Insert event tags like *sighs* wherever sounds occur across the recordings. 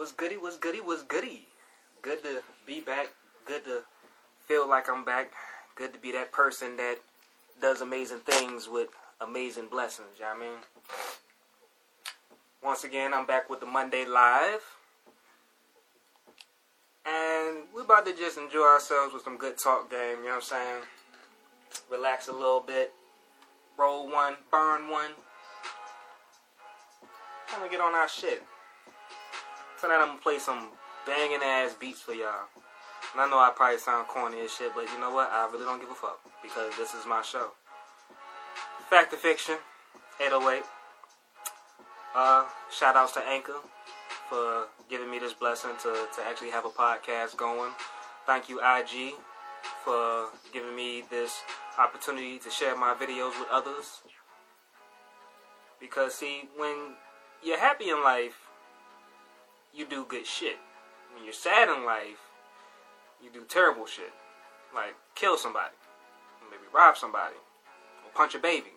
What's goody? What's goody? What's goody? Good to be back. Good to feel like I'm back. Good to be that person that does amazing things with amazing blessings. You know what I mean? Once again, I'm back with the Monday Live. And we're about to just enjoy ourselves with some good talk game, you know what I'm saying? Relax a little bit. Roll one, burn one. Trying to get on our shit. Tonight I'm gonna play some banging ass beats for y'all. And I know I probably sound corny as shit, but you know what? I really don't give a fuck because this is my show. Fact or fiction, 808. Uh, shout outs to Anchor for giving me this blessing to, to actually have a podcast going. Thank you, IG, for giving me this opportunity to share my videos with others. Because, see, when you're happy in life, you do good shit. When you're sad in life, you do terrible shit. Like kill somebody, maybe rob somebody, or punch a baby.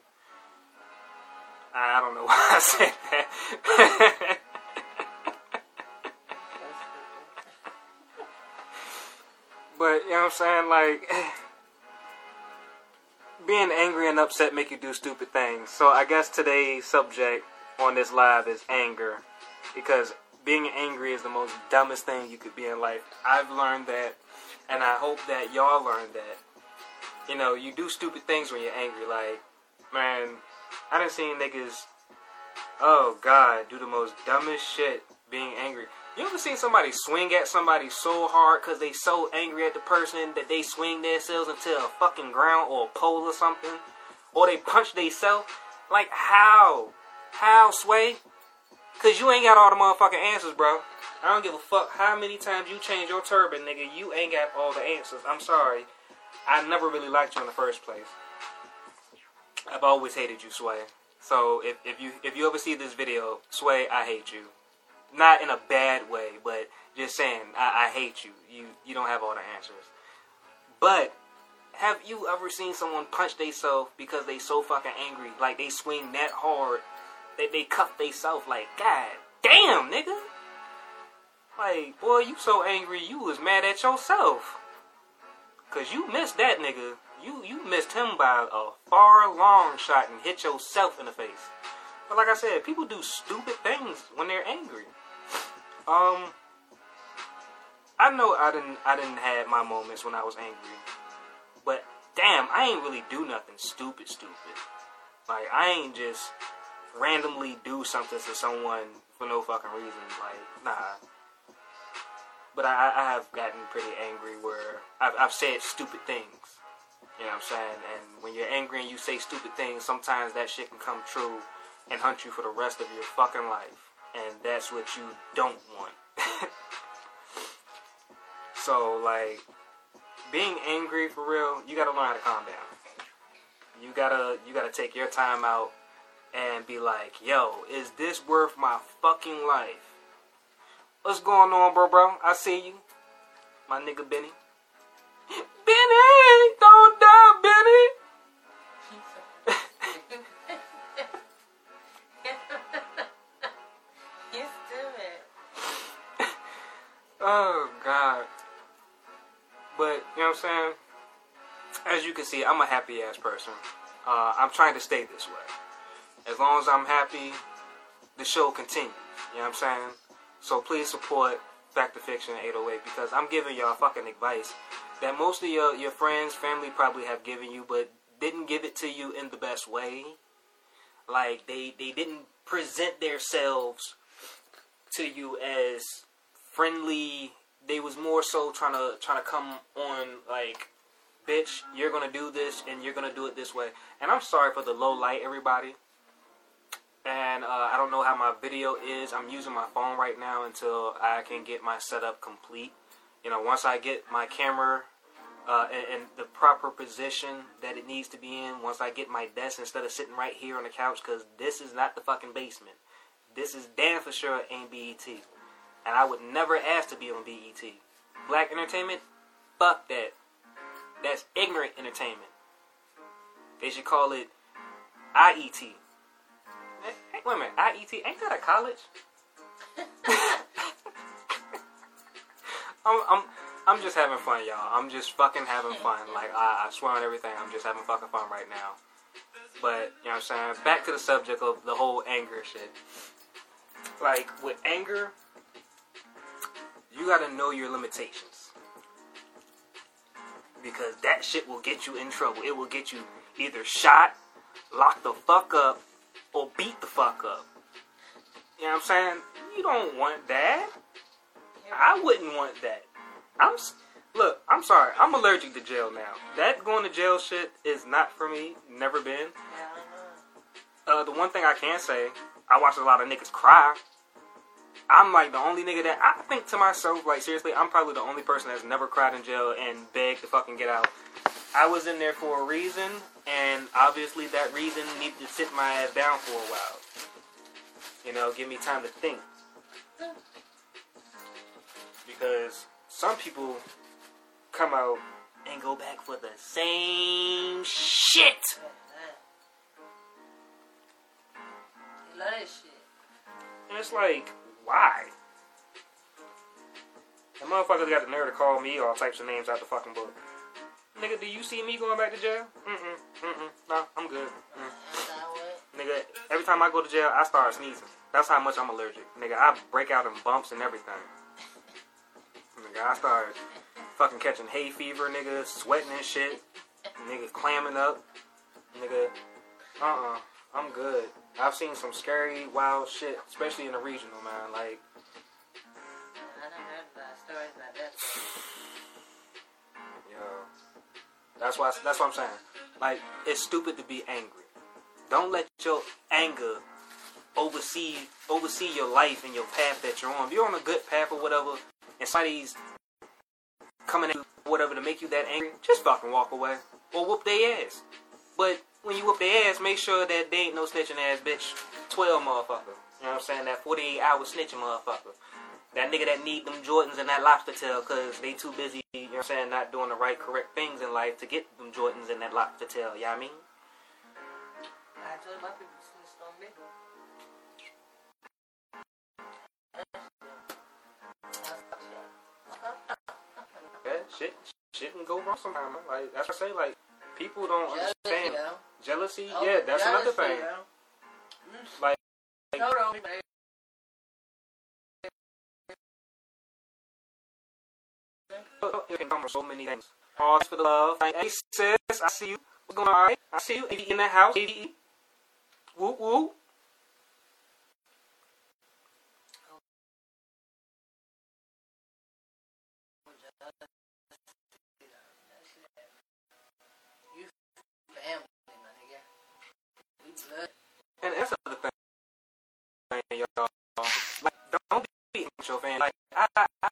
I don't know *laughs* why I said that. but you know what I'm saying? Like *sighs* being angry and upset make you do stupid things. So I guess today's subject on this live is anger. Because being angry is the most dumbest thing you could be in life. I've learned that and I hope that y'all learn that. You know, you do stupid things when you're angry. Like, man, I done seen niggas, oh God, do the most dumbest shit being angry. You ever seen somebody swing at somebody so hard because they so angry at the person that they swing themselves into a fucking ground or a pole or something? Or they punch themselves? Like, how? How, Sway? Because you ain't got all the motherfucking answers, bro. I don't give a fuck how many times you change your turban, nigga. You ain't got all the answers. I'm sorry. I never really liked you in the first place. I've always hated you, Sway. So if, if you if you ever see this video, Sway, I hate you. Not in a bad way, but just saying, I, I hate you. You you don't have all the answers. But have you ever seen someone punch themselves because they so fucking angry? Like they swing that hard that they cuff themselves like, God damn, nigga. Like, boy, you so angry you was mad at yourself. Cause you missed that nigga. You you missed him by a far long shot and hit yourself in the face. But like I said, people do stupid things when they're angry. Um I know I didn't I didn't have my moments when I was angry. But damn, I ain't really do nothing stupid stupid. Like I ain't just randomly do something to someone for no fucking reason. Like, nah. But I, I have gotten pretty angry where I've, I've said stupid things. You know what I'm saying? And when you're angry and you say stupid things, sometimes that shit can come true and hunt you for the rest of your fucking life. And that's what you don't want. *laughs* so, like, being angry for real, you gotta learn how to calm down. You gotta you gotta take your time out and be like, yo, is this worth my fucking life? What's going on, bro, bro? I see you. My nigga Benny. *laughs* Benny! Don't die, Benny! *laughs* Oh, God. But, you know what I'm saying? As you can see, I'm a happy ass person. Uh, I'm trying to stay this way. As long as I'm happy, the show continues. You know what I'm saying? So please support Fact to Fiction 808 because I'm giving y'all fucking advice that most of your, your friends, family probably have given you, but didn't give it to you in the best way. Like they, they didn't present themselves to you as friendly. They was more so trying to trying to come on like, bitch, you're gonna do this and you're gonna do it this way. And I'm sorry for the low light, everybody and uh, I don't know how my video is. I'm using my phone right now until I can get my setup complete. You know, once I get my camera uh, in, the proper position that it needs to be in, once I get my desk instead of sitting right here on the couch, because this is not the fucking basement. This is damn for sure ain't BET. And I would never ask to be on BET. Black entertainment? Fuck that. That's ignorant entertainment. They should call it IET Hey, wait a minute, IET, ain't that a college? I'm, I'm, I'm just having fun, y'all. I'm just fucking having fun. Like I, I swear on everything, I'm just having fucking fun right now. But you know what I'm saying? Back to the subject of the whole anger shit. Like with anger, you gotta know your limitations. Because that shit will get you in trouble. It will get you either shot, locked the fuck up, or beat the fuck up. You know what I'm saying? You don't want that. I wouldn't want that. I'm look. I'm sorry. I'm allergic to jail now. That going to jail shit is not for me. Never been. Uh, the one thing I can say, I watch a lot of niggas cry. I'm like the only nigga that I think to myself, like seriously, I'm probably the only person that's never cried in jail and begged to fucking get out. I was in there for a reason, and obviously that reason needed to sit my ass down for a while. You know, give me time to think. Because some people come out and go back for the same shit. Love that shit. And it's like, why? The motherfuckers got the nerve to call me all types of names out the fucking book. Nigga, do you see me going back to jail? Mm-mm, mm-mm, no, I'm good. Mm. Nigga, every time I go to jail, I start sneezing. That's how much I'm allergic. Nigga, I break out in bumps and everything. Nigga, I start fucking catching hay fever, nigga, sweating and shit. Nigga, clamming up. Nigga, uh-uh, I'm good. I've seen some scary, wild shit, especially in the regional, man. Like, that's why. That's what I'm saying. Like, it's stupid to be angry. Don't let your anger oversee oversee your life and your path that you're on. If you're on a good path or whatever, and somebody's coming at you, whatever to make you that angry, just fucking walk away or whoop their ass. But when you whoop their ass, make sure that they ain't no snitching ass bitch. Twelve motherfucker. You know what I'm saying? That 48 hour snitching motherfucker. That nigga that need them Jordans and that lobster tail because they too busy, you know what I'm saying, not doing the right correct things in life to get them Jordans and that lobster tail. You know what I mean? I told my people to snitch on me. Yeah, shit, shit can go wrong sometimes. Like that's what I say. Like people don't Jealousy, understand yo. jealousy. Oh, yeah, that's another thing. yo. Like, Hold so many things. Pause for the love. Like, hey sis, I see you. What's going on? I see you. ADE in the house. ADE. We blood. And that's another thing, y'all. Like, don't be your family. Like, I, I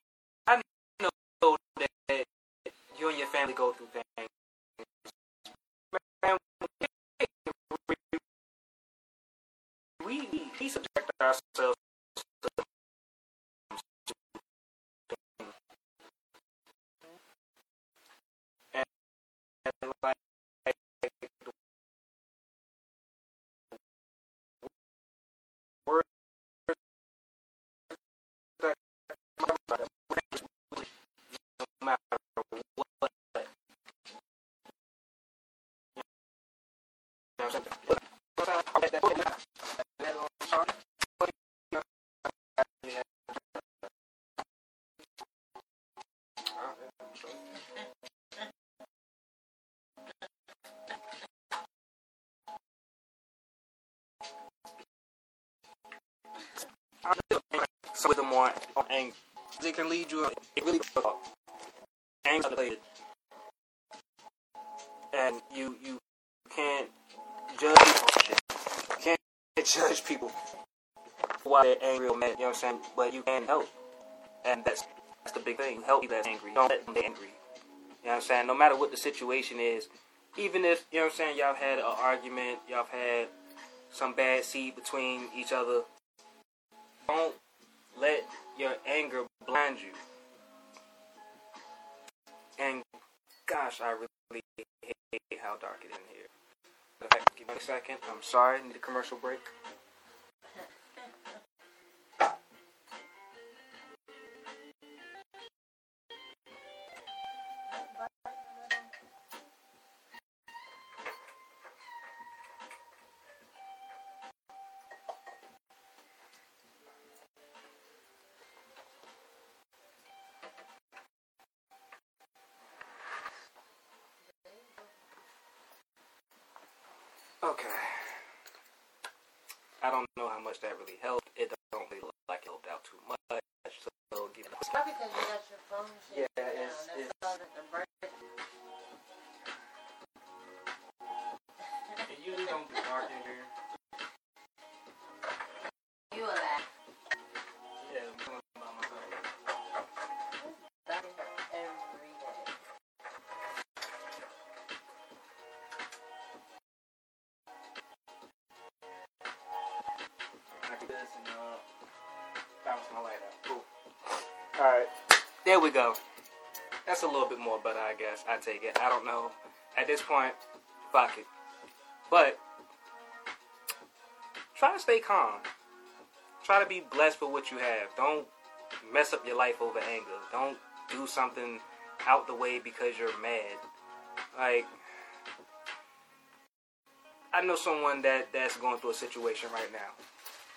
can lead you. It really anger related, and you you can't judge people. You can't judge people why they're angry or mad. You know what I'm saying? But you can help, and that's that's the big thing. Help people that's angry. Don't let them be angry. You know what I'm saying? No matter what the situation is, even if you know what I'm saying, y'all had an argument, y'all had some bad seed between each other. Don't let your anger blind you. And gosh, I really hate how dark it is in here. Okay, give me a second. I'm sorry. I need a commercial break. Okay. I don't know how much that really helped. We go. That's a little bit more better, I guess. I take it. I don't know. At this point, fuck it. But try to stay calm. Try to be blessed for what you have. Don't mess up your life over anger. Don't do something out the way because you're mad. Like I know someone that that's going through a situation right now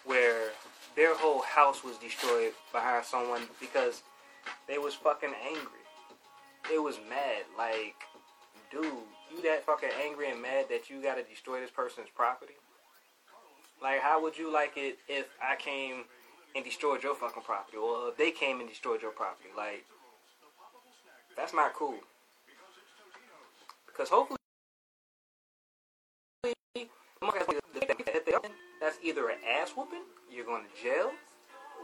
where their whole house was destroyed behind someone because they was fucking angry. They was mad. Like, dude, you that fucking angry and mad that you gotta destroy this person's property? Like, how would you like it if I came and destroyed your fucking property, or if they came and destroyed your property? Like, that's not cool. Because hopefully, that's either an ass whooping, you're going to jail,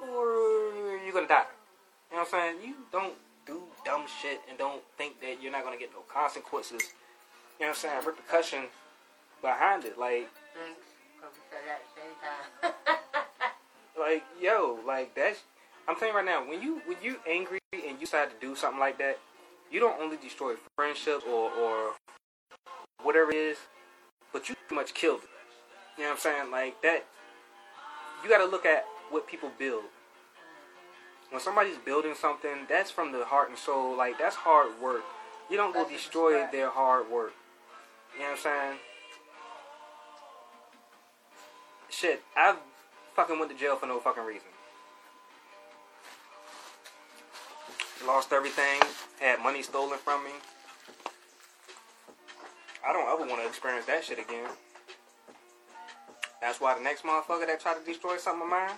or you're going to die. You know what I'm saying? You don't do dumb shit and don't think that you're not going to get no consequences. You know what I'm saying? Repercussion behind it. Like, Thanks. Because we said that at the same time. like yo, like that's. I'm saying right now, when you when you angry and you decide to do something like that, you don't only destroy friendships or or whatever it is, but you pretty much killed it. You know what I'm saying? Like that. You got to look at what people build. When somebody's building something, that's from the heart and soul. Like that's hard work. You don't go destroy their hard work. You know what I'm saying? Shit, I fucking went to jail for no fucking reason. Lost everything, had money stolen from me. I don't ever want to experience that shit again. That's why the next motherfucker that try to destroy something of mine,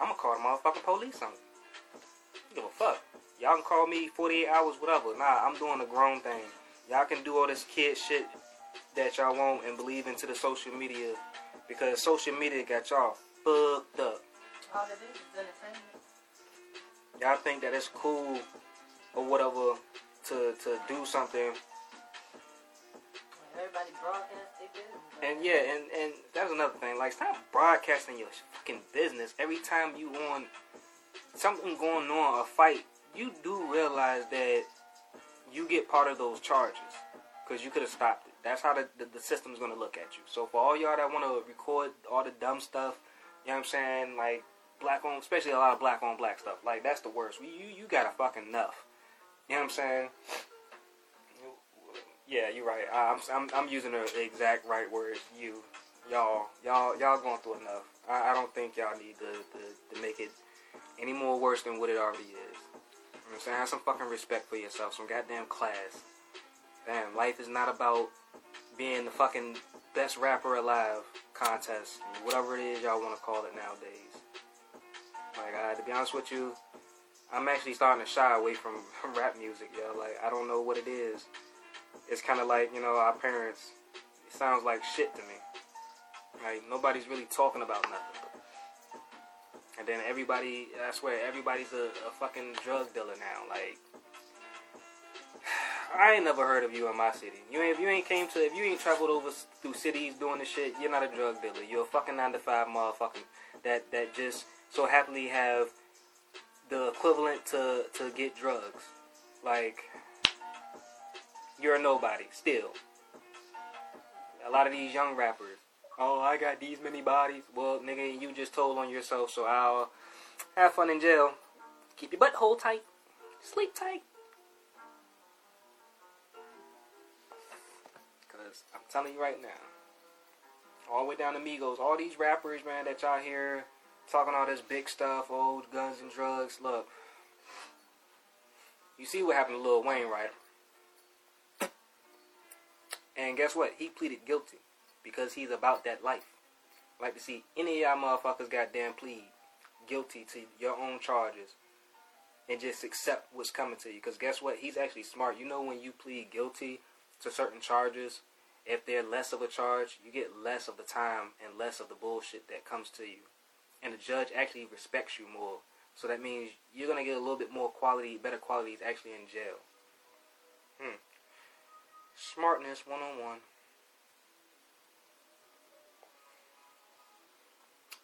I'm gonna call the motherfucking police on you. Give a fuck. Y'all can call me 48 hours, whatever. Nah, I'm doing the grown thing. Y'all can do all this kid shit that y'all want and believe into the social media because social media got y'all fucked up. All it is is entertainment. Y'all think that it's cool or whatever to to do something everybody broadcast their business. And yeah, and and that's another thing. Like, stop broadcasting your fucking business every time you on something going on, a fight. You do realize that you get part of those charges because you could have stopped it. That's how the, the the system's gonna look at you. So for all y'all that want to record all the dumb stuff, you know what I'm saying? Like black on, especially a lot of black on black stuff. Like that's the worst. You you got a fucking enough. You know what I'm saying? Yeah, you're right. I'm, I'm, I'm using the exact right word. You, y'all, y'all, y'all going through enough. I, I don't think y'all need to, to, to make it any more worse than what it already is. You know I'm saying? Have some fucking respect for yourself. Some goddamn class. Damn, life is not about being the fucking best rapper alive contest. Whatever it is y'all want to call it nowadays. Like, I, to be honest with you, I'm actually starting to shy away from *laughs* rap music, yo. Like, I don't know what it is it's kind of like you know our parents. It sounds like shit to me. Like nobody's really talking about nothing. And then everybody, I swear, everybody's a, a fucking drug dealer now. Like *sighs* I ain't never heard of you in my city. You ain't, if you ain't came to, if you ain't traveled over through cities doing this shit, you're not a drug dealer. You're a fucking nine to five motherfucker that that just so happily have the equivalent to to get drugs. Like you're a nobody still. A lot of these young rappers, oh, I got these many bodies. Well, nigga, you just told on yourself, so I'll have fun in jail. Keep your butthole tight. Sleep tight. Because I'm telling you right now, all the way down to Migos, all these rappers, man, that y'all hear talking all this big stuff, old guns and drugs. Look, you see what happened to Lil Wayne, right? And guess what? He pleaded guilty because he's about that life. like to see any of y'all motherfuckers goddamn plead guilty to your own charges and just accept what's coming to you. Because guess what? He's actually smart. You know, when you plead guilty to certain charges, if they're less of a charge, you get less of the time and less of the bullshit that comes to you. And the judge actually respects you more. So that means you're going to get a little bit more quality, better qualities actually in jail. Hmm. Smartness 101.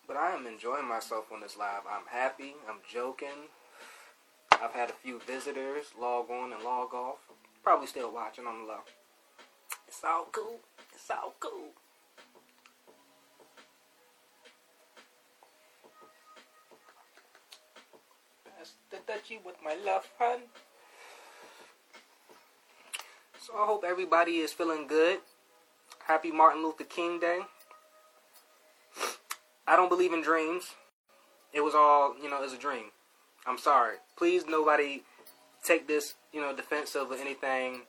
But I am enjoying myself on this live. I'm happy. I'm joking. I've had a few visitors log on and log off. Probably still watching on the low. It's all cool. It's all cool. Pass the dutchie with my left hand. So I hope everybody is feeling good. Happy Martin Luther King Day. I don't believe in dreams. It was all, you know, it was a dream. I'm sorry. Please, nobody take this, you know, defensive or anything.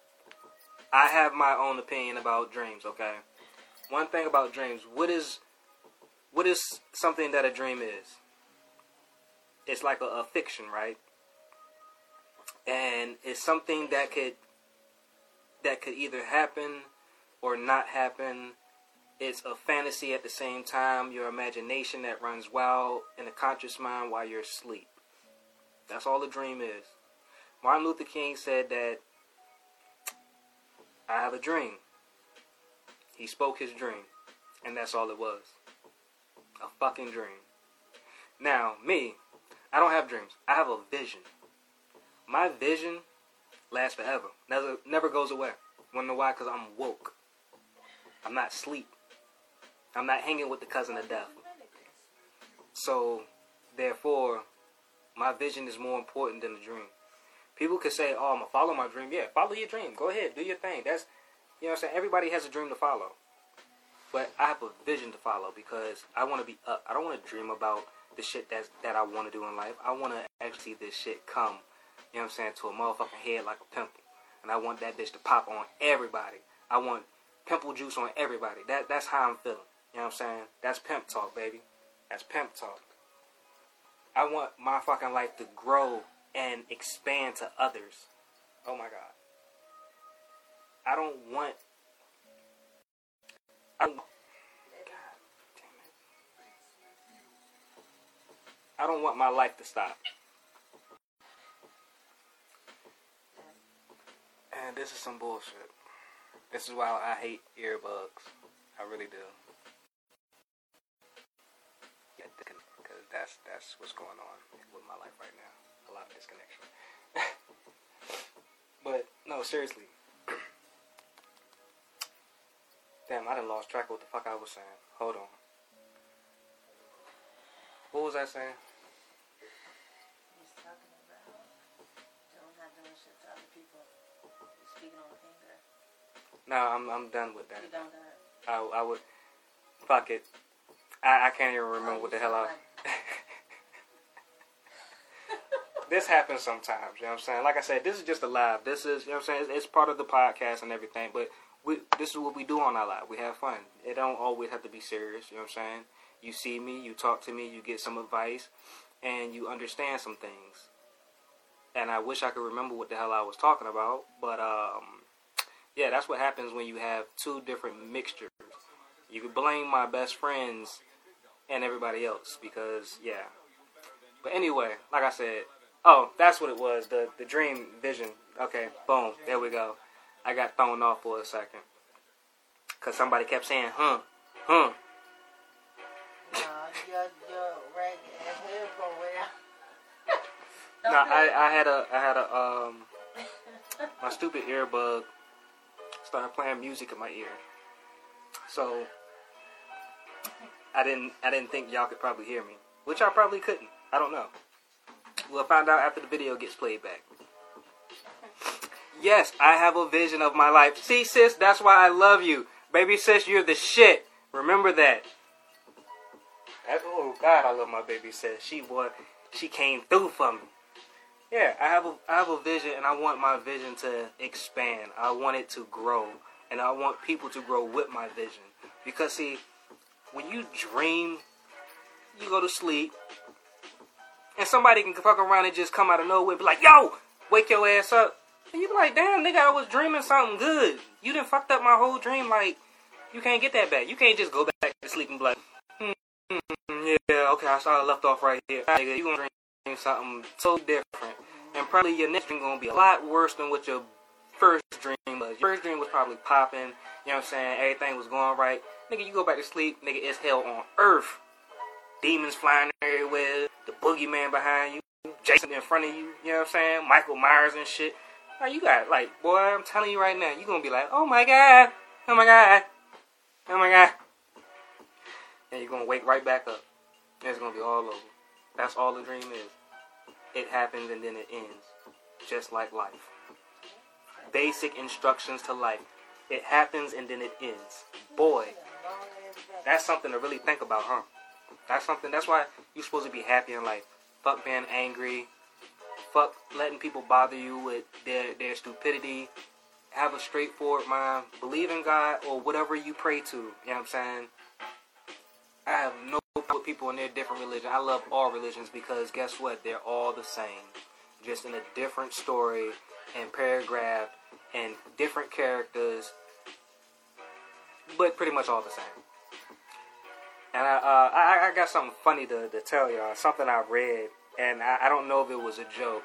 I have my own opinion about dreams. Okay. One thing about dreams. What is, what is something that a dream is? It's like a, a fiction, right? And it's something that could, that could either happen or not happen it's a fantasy at the same time, your imagination that runs wild in the conscious mind while you're asleep. That's all a dream is. Martin Luther King said that I have a dream. He spoke his dream, and that's all it was. A fucking dream. Now, me, I don't have dreams. I have a vision. My vision lasts forever. Never never goes away. Wanna why? Because I'm woke. I'm not asleep. I'm not hanging with the cousin of death. So, therefore, my vision is more important than the dream. People could say, "Oh, I'm gonna follow my dream." Yeah, follow your dream. Go ahead, do your thing. That's, you know, what I'm saying everybody has a dream to follow, but I have a vision to follow because I want to be up. I don't want to dream about the shit that's that I want to do in life. I want to actually see this shit come. You know what I'm saying to a motherfucking head like a pimple, and I want that bitch to pop on everybody. I want pimple juice on everybody. That that's how I'm feeling. You know what I'm saying? That's pimp talk, baby. That's pimp talk. I want my fucking life to grow and expand to others. Oh my god. I don't want. I don't. I don't want my life to stop. And this is some bullshit. This is why I hate earbuds. I really do. Because that's that's what's going on with my life right now. A lot of disconnection. *laughs* but no, seriously. *clears throat* Damn, I done lost track of what the fuck I was saying. Hold on. What was I saying? He's talking about don't not doing shit to other people. On. No, I'm I'm done with that. You don't that. I I would fuck it. I, I can't even remember what the hell I. *laughs* this happens sometimes. You know what I'm saying? Like I said, this is just a live. This is you know what I'm saying. It's, it's part of the podcast and everything, but we this is what we do on our live. We have fun. It don't always have to be serious. You know what I'm saying? You see me, you talk to me, you get some advice, and you understand some things. And I wish I could remember what the hell I was talking about, but um, yeah, that's what happens when you have two different mixtures. You could blame my best friends and everybody else because yeah. But anyway, like I said, oh, that's what it was. The the dream vision. Okay, boom, there we go. I got thrown off for a second because somebody kept saying, "Huh, huh." No, I, I had a I had a um my stupid earbud started playing music in my ear, so I didn't I didn't think y'all could probably hear me, which I probably couldn't. I don't know. We'll find out after the video gets played back. Yes, I have a vision of my life. See, sis, that's why I love you, baby sis. You're the shit. Remember that. That- oh God, I love my baby sis. She boy, she came through for me. Yeah, I have a I have a vision, and I want my vision to expand. I want it to grow, and I want people to grow with my vision. Because see, when you dream, you go to sleep, and somebody can fuck around and just come out of nowhere be like, yo, wake your ass up. And you be like, damn, nigga, I was dreaming something good. You done fucked up my whole dream. Like, you can't get that back. You can't just go back to sleep and be like, hmm, hmm, hmm, yeah, okay, I saw it left off right here. Nigga, you gonna dream something so different. And probably your next dream gonna be a lot worse than what your first dream was. Your first dream was probably popping, you know what I'm saying? Everything was going right. Nigga, you go back to sleep, nigga, it's hell on earth. Demons flying everywhere, the boogeyman behind you, Jason in front of you, you know what I'm saying? Michael Myers and shit. Now you got like, boy, I'm telling you right now, you gonna be like, oh my god, oh my god, oh my god. And you're gonna wake right back up. And it's gonna be all over. That's all the dream is. It happens and then it ends. Just like life. Basic instructions to life. It happens and then it ends. Boy, that's something to really think about, huh? That's something. That's why you're supposed to be happy in life. Fuck being angry. Fuck letting people bother you with their their stupidity. Have a straightforward mind. Believe in God or whatever you pray to. You know what I'm saying? I have no people in their different religion. I love all religions because guess what? They're all the same, just in a different story and paragraph and different characters, but pretty much all the same. And I, uh, I, I got something funny to, to tell y'all. Something I read, and I, I don't know if it was a joke.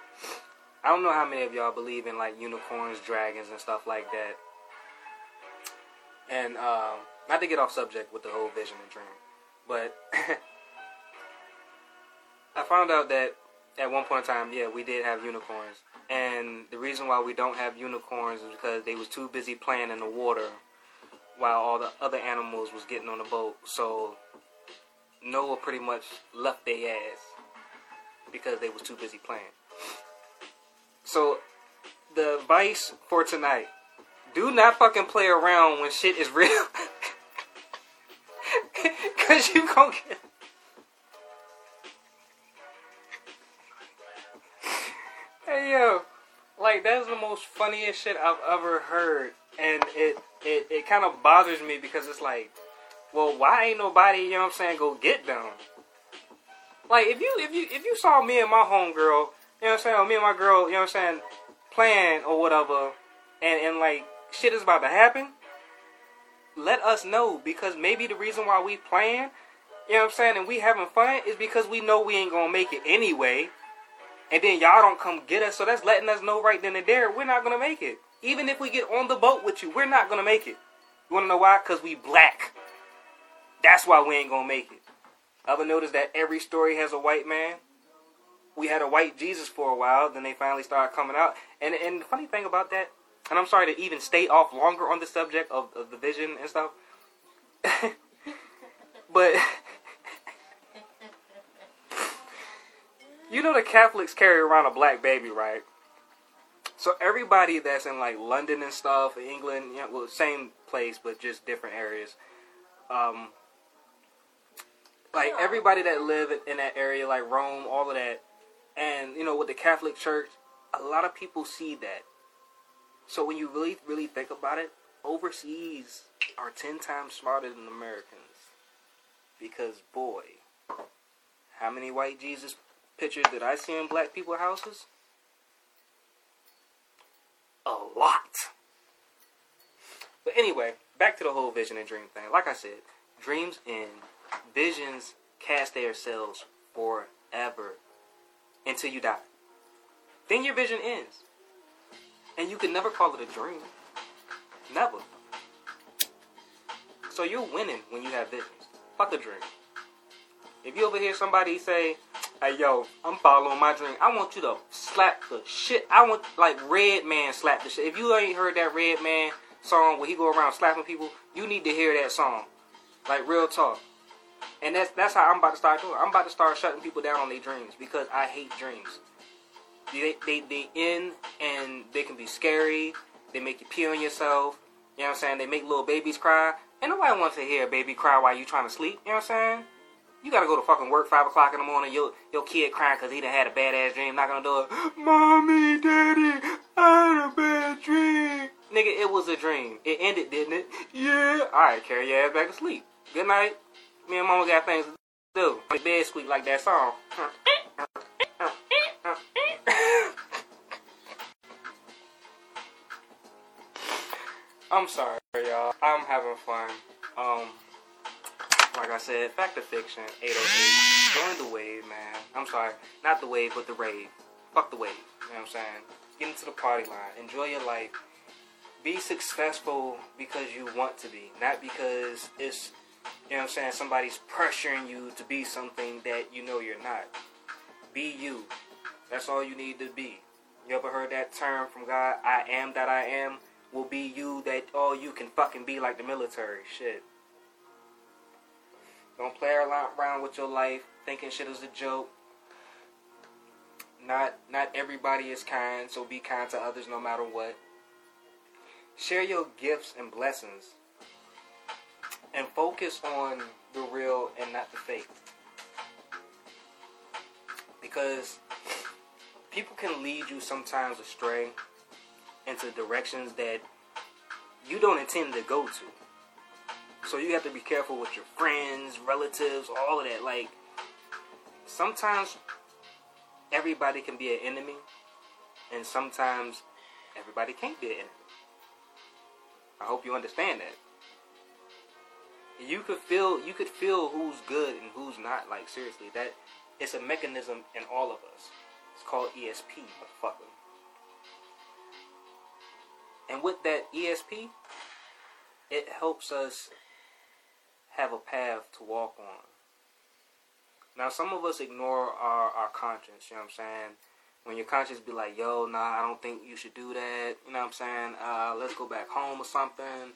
I don't know how many of y'all believe in like unicorns, dragons, and stuff like that. And uh, not to get off subject with the whole vision and dream, but *laughs* I found out that at one point in time, yeah, we did have unicorns. And the reason why we don't have unicorns is because they was too busy playing in the water while all the other animals was getting on the boat. So Noah pretty much left their ass because they was too busy playing. So the advice for tonight: do not fucking play around when shit is *laughs* real, cause you get. Hey yo, like that's the most funniest shit I've ever heard, and it it, it kind of bothers me because it's like, well, why ain't nobody, you know what I'm saying, go get them? Like if you if you if you saw me and my homegirl, you know what I'm saying, or me and my girl, you know what I'm saying, playing or whatever, and and like shit is about to happen, let us know because maybe the reason why we playing, you know what I'm saying, and we having fun is because we know we ain't gonna make it anyway. And then y'all don't come get us, so that's letting us know right then and there we're not gonna make it. Even if we get on the boat with you, we're not gonna make it. You wanna know why? Cause we black. That's why we ain't gonna make it. Ever notice that every story has a white man? We had a white Jesus for a while, then they finally started coming out. And and the funny thing about that, and I'm sorry to even stay off longer on the subject of, of the vision and stuff. *laughs* but *laughs* you know the Catholics carry around a black baby, right? So everybody that's in like London and stuff, England, you know, well, same place but just different areas. Um, like everybody that live in that area, like Rome, all of that, and you know, with the Catholic Church, a lot of people see that. So when you really, really think about it, overseas are ten times smarter than Americans, because boy, how many white Jesus pictures did I see in black people houses? A lot. But anyway, back to the whole vision and dream thing. Like I said, dreams end, visions cast themselves forever until you die. Then your vision ends. And you can never call it a dream. Never. So you're winning when you have visions. Fuck a dream. If you ever hear somebody say, hey yo, I'm following my dream, I want you to slap the shit. I want like Redman slap the shit. If you ain't heard that Redman song where he go around slapping people, you need to hear that song. Like real talk. And that's that's how I'm about to start doing. I'm about to start shutting people down on their dreams because I hate dreams. They they they end and they can be scary. They make you pee on yourself. You know what I'm saying? They make little babies cry. And nobody wants to hear a baby cry while you trying to sleep. You know what I'm saying? You gotta go to fucking work five o'clock in the morning. Your your kid crying because he done had a badass dream. Not gonna do it. Mommy, daddy, I had a bad dream. Nigga, it was a dream. It ended, didn't it? Yeah. All right, carry your ass back to sleep. Good night. Me and mama got things to do. The bed squeak like that song. *laughs* I'm sorry, y'all. I'm having fun. Um, like I said, fact or fiction, 808. Join the wave, man. I'm sorry, not the wave, but the rave. Fuck the wave. You know what I'm saying? Get into the party line. Enjoy your life. Be successful because you want to be, not because it's, you know what I'm saying, somebody's pressuring you to be something that you know you're not. Be you. That's all you need to be. You ever heard that term from God? I am that I am will be you that all you can fucking be like the military. Shit. Don't play around with your life thinking shit is a joke. Not not everybody is kind, so be kind to others no matter what. Share your gifts and blessings. And focus on the real and not the fake. Because people can lead you sometimes astray into directions that you don't intend to go to. So you have to be careful with your friends, relatives, all of that. Like, sometimes everybody can be an enemy, and sometimes everybody can't be an enemy. I hope you understand that. You could feel you could feel who's good and who's not. Like seriously, that it's a mechanism in all of us. It's called ESP, motherfucker. And with that ESP, it helps us have a path to walk on. Now, some of us ignore our, our conscience, you know what I'm saying? When your conscience be like, yo, nah, I don't think you should do that, you know what I'm saying? Uh, let's go back home or something.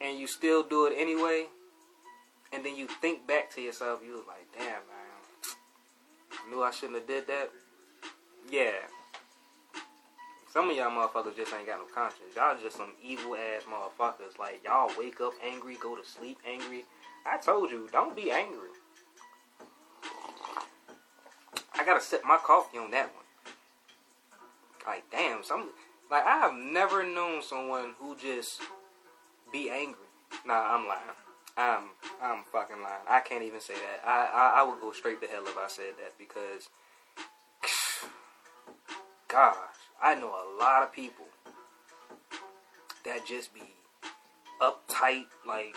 And you still do it anyway. And then you think back to yourself, you was like, damn, man, I knew I shouldn't have did that. Yeah, some of y'all motherfuckers just ain't got no conscience. Y'all just some evil ass motherfuckers. Like y'all wake up angry, go to sleep angry. I told you, don't be angry. I gotta sip my coffee on that one. Like damn, some like I have never known someone who just be angry. Nah, I'm lying. I'm I'm fucking lying. I can't even say that. I I, I would go straight to hell if I said that because *sighs* gosh. I know a lot of people that just be uptight, like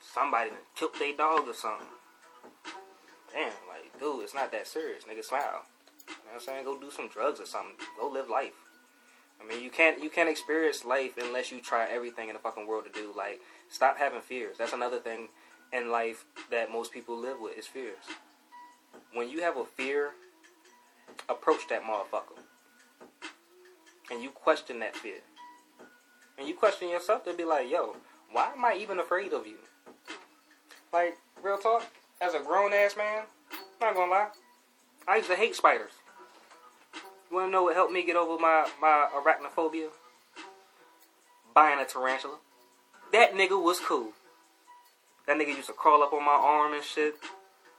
somebody killed their dog or something. Damn, like, dude, it's not that serious. Nigga, smile. You know what I'm saying? Go do some drugs or something. Go live life. I mean, you can't you can't experience life unless you try everything in the fucking world to do. Like, stop having fears. That's another thing in life that most people live with is fears. When you have a fear, approach that motherfucker and you question that fear, and you question yourself to be like, yo, why am I even afraid of you? Like, real talk, as a grown ass man, I'm not gonna lie, I used to hate spiders. You wanna know what helped me get over my, my arachnophobia? Buying a tarantula. That nigga was cool. That nigga used to crawl up on my arm and shit,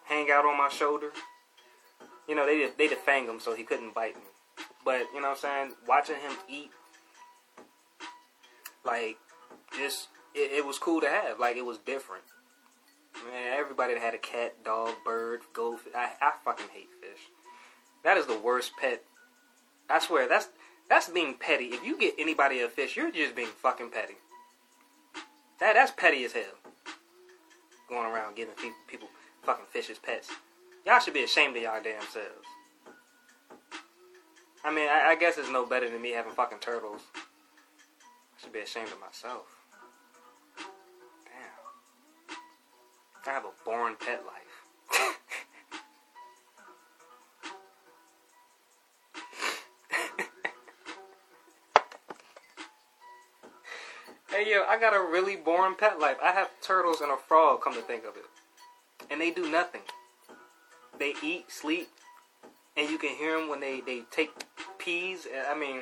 hang out on my shoulder. You know, they they defang him so he couldn't bite me. But you know what I'm saying? Watching him eat, like, just it, it was cool to have. Like it was different. Man, everybody that had a cat, dog, bird, goldfish. I, I fucking hate fish. That is the worst pet. I swear, that's that's being petty. If you get anybody a fish, you're just being fucking petty. That that's petty as hell. Going around giving people fucking fish as pets. Y'all should be ashamed of y'all damn selves. I mean, I, I guess it's no better than me having fucking turtles. I should be ashamed of myself. Damn. I have a boring pet life. hey yo, I got a really boring pet life. I have turtles and a frog, come to think of it. And they do nothing. They eat, sleep, and you can hear them when they, they take pees. I mean,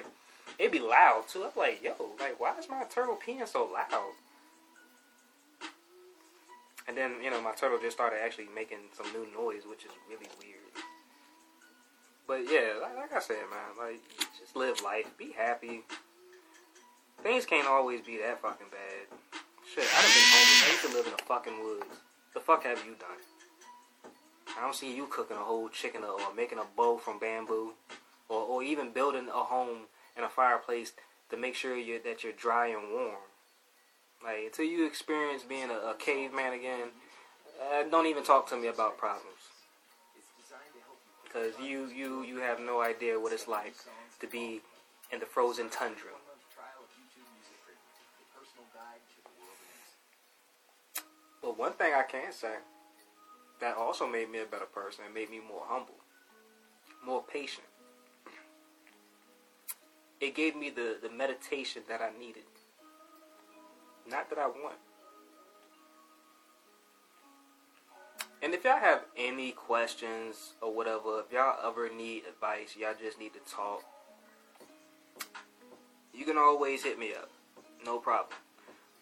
it'd be loud too. I'm like, yo, like, why is my turtle peeing so loud? And then, you know, my turtle just started actually making some new noise, which is really weird. But yeah, like, like I said, man, like, just live life, be happy. Things can't always be that fucking bad. Shit, I done been homeless. I used to live in the fucking woods. the fuck have you done? I don't see you cooking a whole chicken or making a bow from bamboo, or, or even building a home and a fireplace to make sure you that you're dry and warm. Like until you experience being a, a caveman again, uh, don't even talk to me about problems. Because you, you, you have no idea what it's like to be in the frozen tundra. But one thing I can say that also made me a better person and made me more humble, more patient. It gave me the, the meditation that I needed. Not that I want. And if y'all have any questions or whatever, if y'all ever need advice, y'all just need to talk, you can always hit me up. No problem.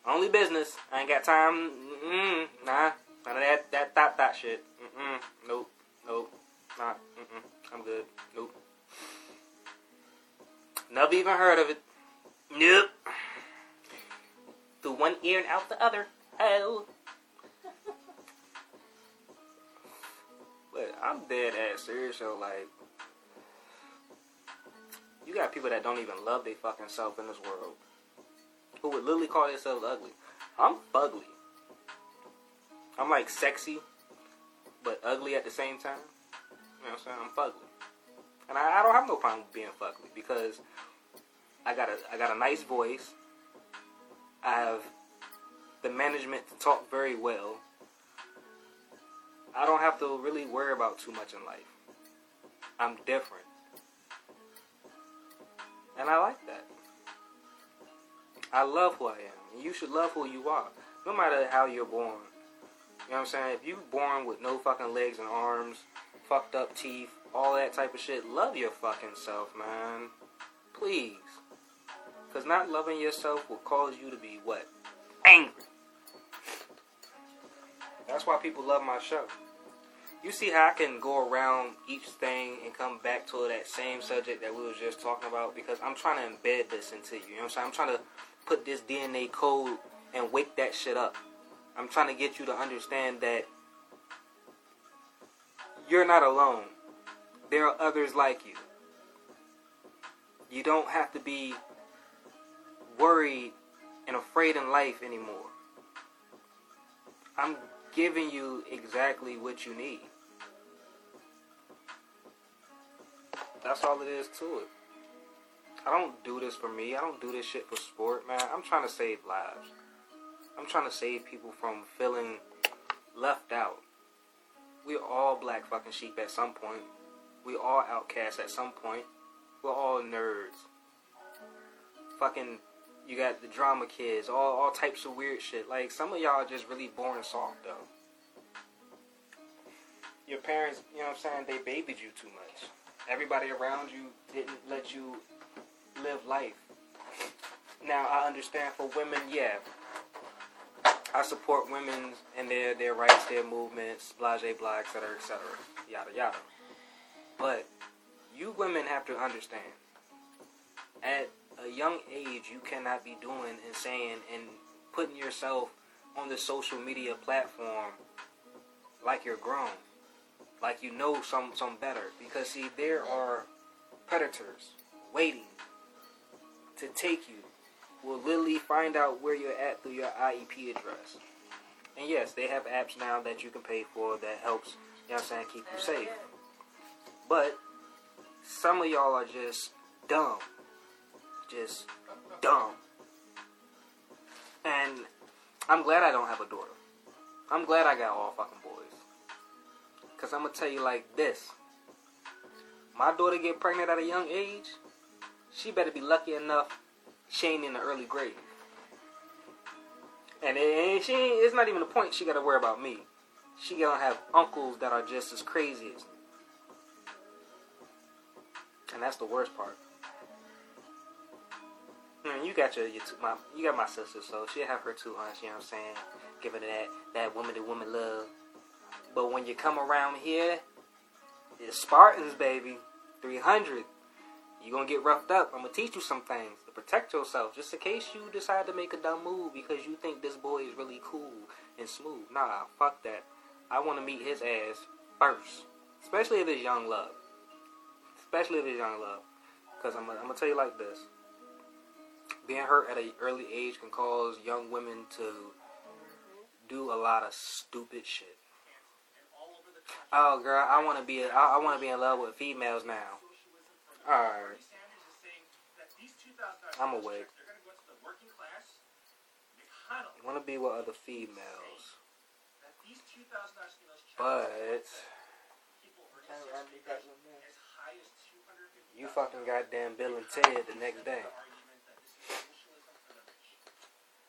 Only business. I ain't got time. Mm-mm, nah. None of that, that, that, that shit. Mm-mm. Nope. Nope. Nah. Mm-mm. I'm good. Nope. Never even heard of it. Nope. Through one ear and out the other. Oh. but I'm dead ass serious, so Like, you got people that don't even love their fucking self in this world. Who would literally call themselves ugly. I'm ugly. I'm like sexy, but ugly at the same time. You know what I'm saying? I'm fugly. And I, I don't have no problem being fugly because I got a I got a nice voice. I have the management to talk very well. I don't have to really worry about too much in life. I'm different. And I like that. I love who I am. You should love who you are. No matter how you're born. You know what I'm saying? If you're born with no fucking legs and arms, fucked up teeth, all that type of shit, love your fucking self, man. Please. Because not loving yourself will cause you to be what? Angry. That's why people love my show. You see how I can go around each thing and come back to that same subject that we was just talking about because I'm trying to embed this into you. You know what I'm saying? I'm trying to put this DNA code and wake that shit up. I'm trying to get you to understand that you're not alone. There are others like you. You don't have to be worried and afraid in life anymore. I'm giving you exactly what you need. That's all it is to it. I don't do this for me. I don't do this shit for sport, man. I'm trying to save lives. I'm trying to save people from feeling left out. We're all black fucking sheep at some point. We all outcasts at some point. We're all nerds. Fucking, you got the drama kids, all all types of weird shit. Like some of y'all just really born soft though. Your parents, you know what I'm saying, they babied you too much. Everybody around you didn't let you live life. Now I understand for women, yeah. I support women and their their rights, their movements, blase blah, etc., etc., yada yada. But you women have to understand. At a young age, you cannot be doing and saying and putting yourself on the social media platform like you're grown, like you know some some better. Because see, there are predators waiting to take you will literally find out where you're at through your IEP address. And yes, they have apps now that you can pay for that helps, you know what I'm saying, keep you safe. But some of y'all are just dumb. Just dumb. And I'm glad I don't have a daughter. I'm glad I got all fucking boys. Cause I'm gonna tell you like this. My daughter get pregnant at a young age, she better be lucky enough she ain't in the early grade. And it, she it's not even a point she got to worry about me. She gonna have uncles that are just as crazy as me. And that's the worst part. Mm, you got your, your two, my you got my sister, so she'll have her two aunts. You know what I'm saying? Giving that that woman to woman love. But when you come around here, it's Spartans, baby. 300. You're gonna get roughed up. I'm gonna teach you some things to protect yourself just in case you decide to make a dumb move because you think this boy is really cool and smooth. Nah, fuck that. I want to meet his ass first, especially if it's young love. Especially if it's young in love, because I'm, I'm gonna tell you like this: being hurt at an early age can cause young women to do a lot of stupid shit. Oh, girl, I want to be I, I want to be in love with females now. All right, I'm awake. I want to be with other females, but you fucking goddamn Bill and Ted the next day.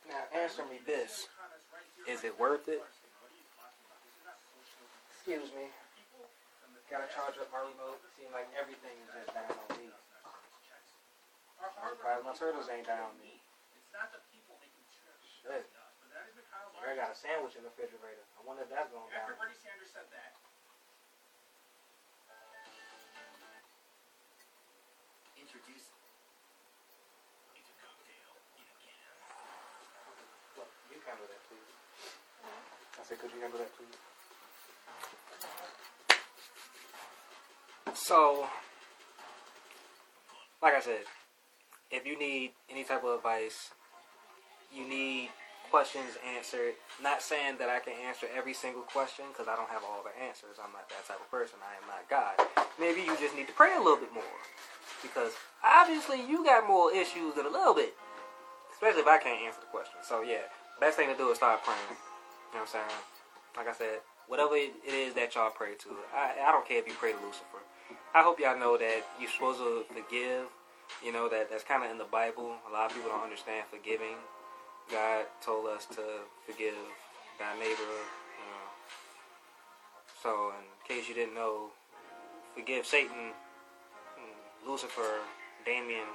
Now answer me this: Is it worth it? Excuse me. Gotta charge up my remote. Seems like everything is just down on me. Surprised my turtles ain't down on me. Shit. I got a sandwich in the refrigerator. I wonder if that's going down. Look, you handle that, please. I said, could you handle that, please? So, like I said, if you need any type of advice, you need questions answered. Not saying that I can answer every single question because I don't have all the answers. I'm not that type of person. I am not God. Maybe you just need to pray a little bit more because obviously you got more issues than a little bit, especially if I can't answer the question. So yeah, best thing to do is start praying. You know what I'm saying? Like I said, whatever it is that y'all pray to, I, I don't care if you pray to Lucifer. I hope y'all know that you're supposed to forgive. You know that that's kind of in the Bible. A lot of people don't understand forgiving. God told us to forgive thy neighbor. You know. So, in case you didn't know, forgive Satan, Lucifer, Damien,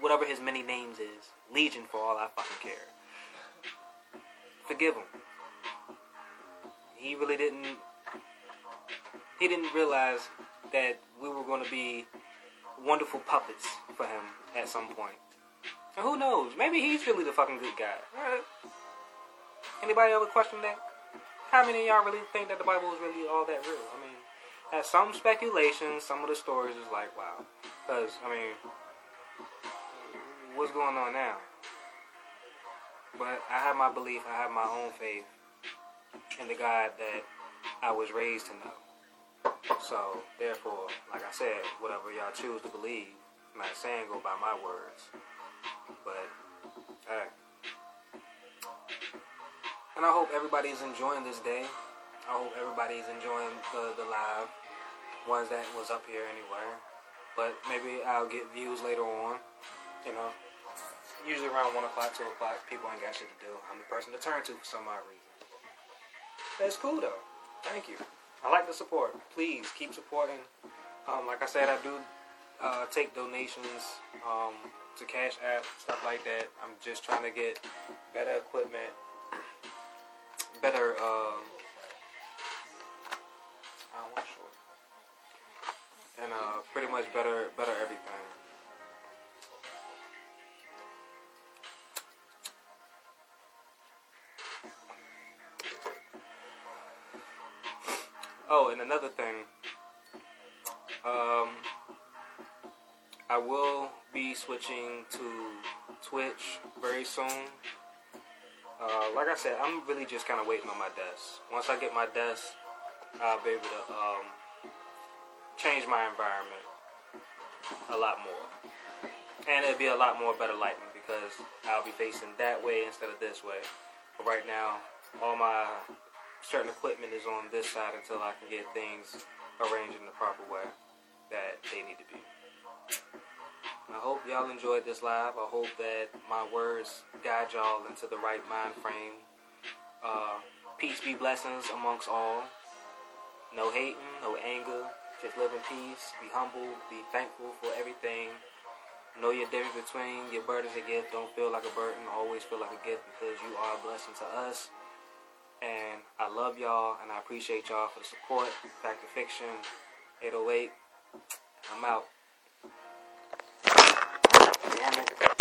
whatever his many names is, Legion for all I fucking care. Forgive him. He really didn't. He didn't realize that we were going to be wonderful puppets for him at some point. And who knows? Maybe he's really the fucking good guy. Anybody ever question that? How many of y'all really think that the Bible is really all that real? I mean, at some speculation, some of the stories is like, wow. Because, I mean, what's going on now? But I have my belief, I have my own faith in the God that I was raised to know. So, therefore, like I said, whatever y'all choose to believe, I'm not saying go by my words. But, hey. And I hope everybody's enjoying this day. I hope everybody's enjoying the, the live ones that was up here anyway. But maybe I'll get views later on. You know, usually around 1 o'clock, 2 o'clock, people ain't got shit to do. I'm the person to turn to for some odd reason. That's cool though. Thank you. I like the support. Please keep supporting. Um, like I said, I do uh, take donations um, to Cash App, stuff like that. I'm just trying to get better equipment, better. Um, And uh, pretty much better, better everything. Oh, and another thing. Um, I will be switching to Twitch very soon. Uh, like I said, I'm really just kind of waiting on my desk. Once I get my desk, I'll be able to um, change my environment a lot more. And it'll be a lot more better lighting because I'll be facing that way instead of this way. But right now, all my certain equipment is on this side until I can get things arranged in the proper way that they need to be. I hope y'all enjoyed this live. I hope that my words guide y'all into the right mind frame. Uh, peace be blessings amongst all. No hating, no anger. Just live in peace. Be humble. Be thankful for everything. Know your difference between your burden and gift. Don't feel like a burden. Always feel like a gift because you are a blessing to us. And I love y'all and I appreciate y'all for the support. Fact to Fiction 808. I'm out. Yeah. nigga.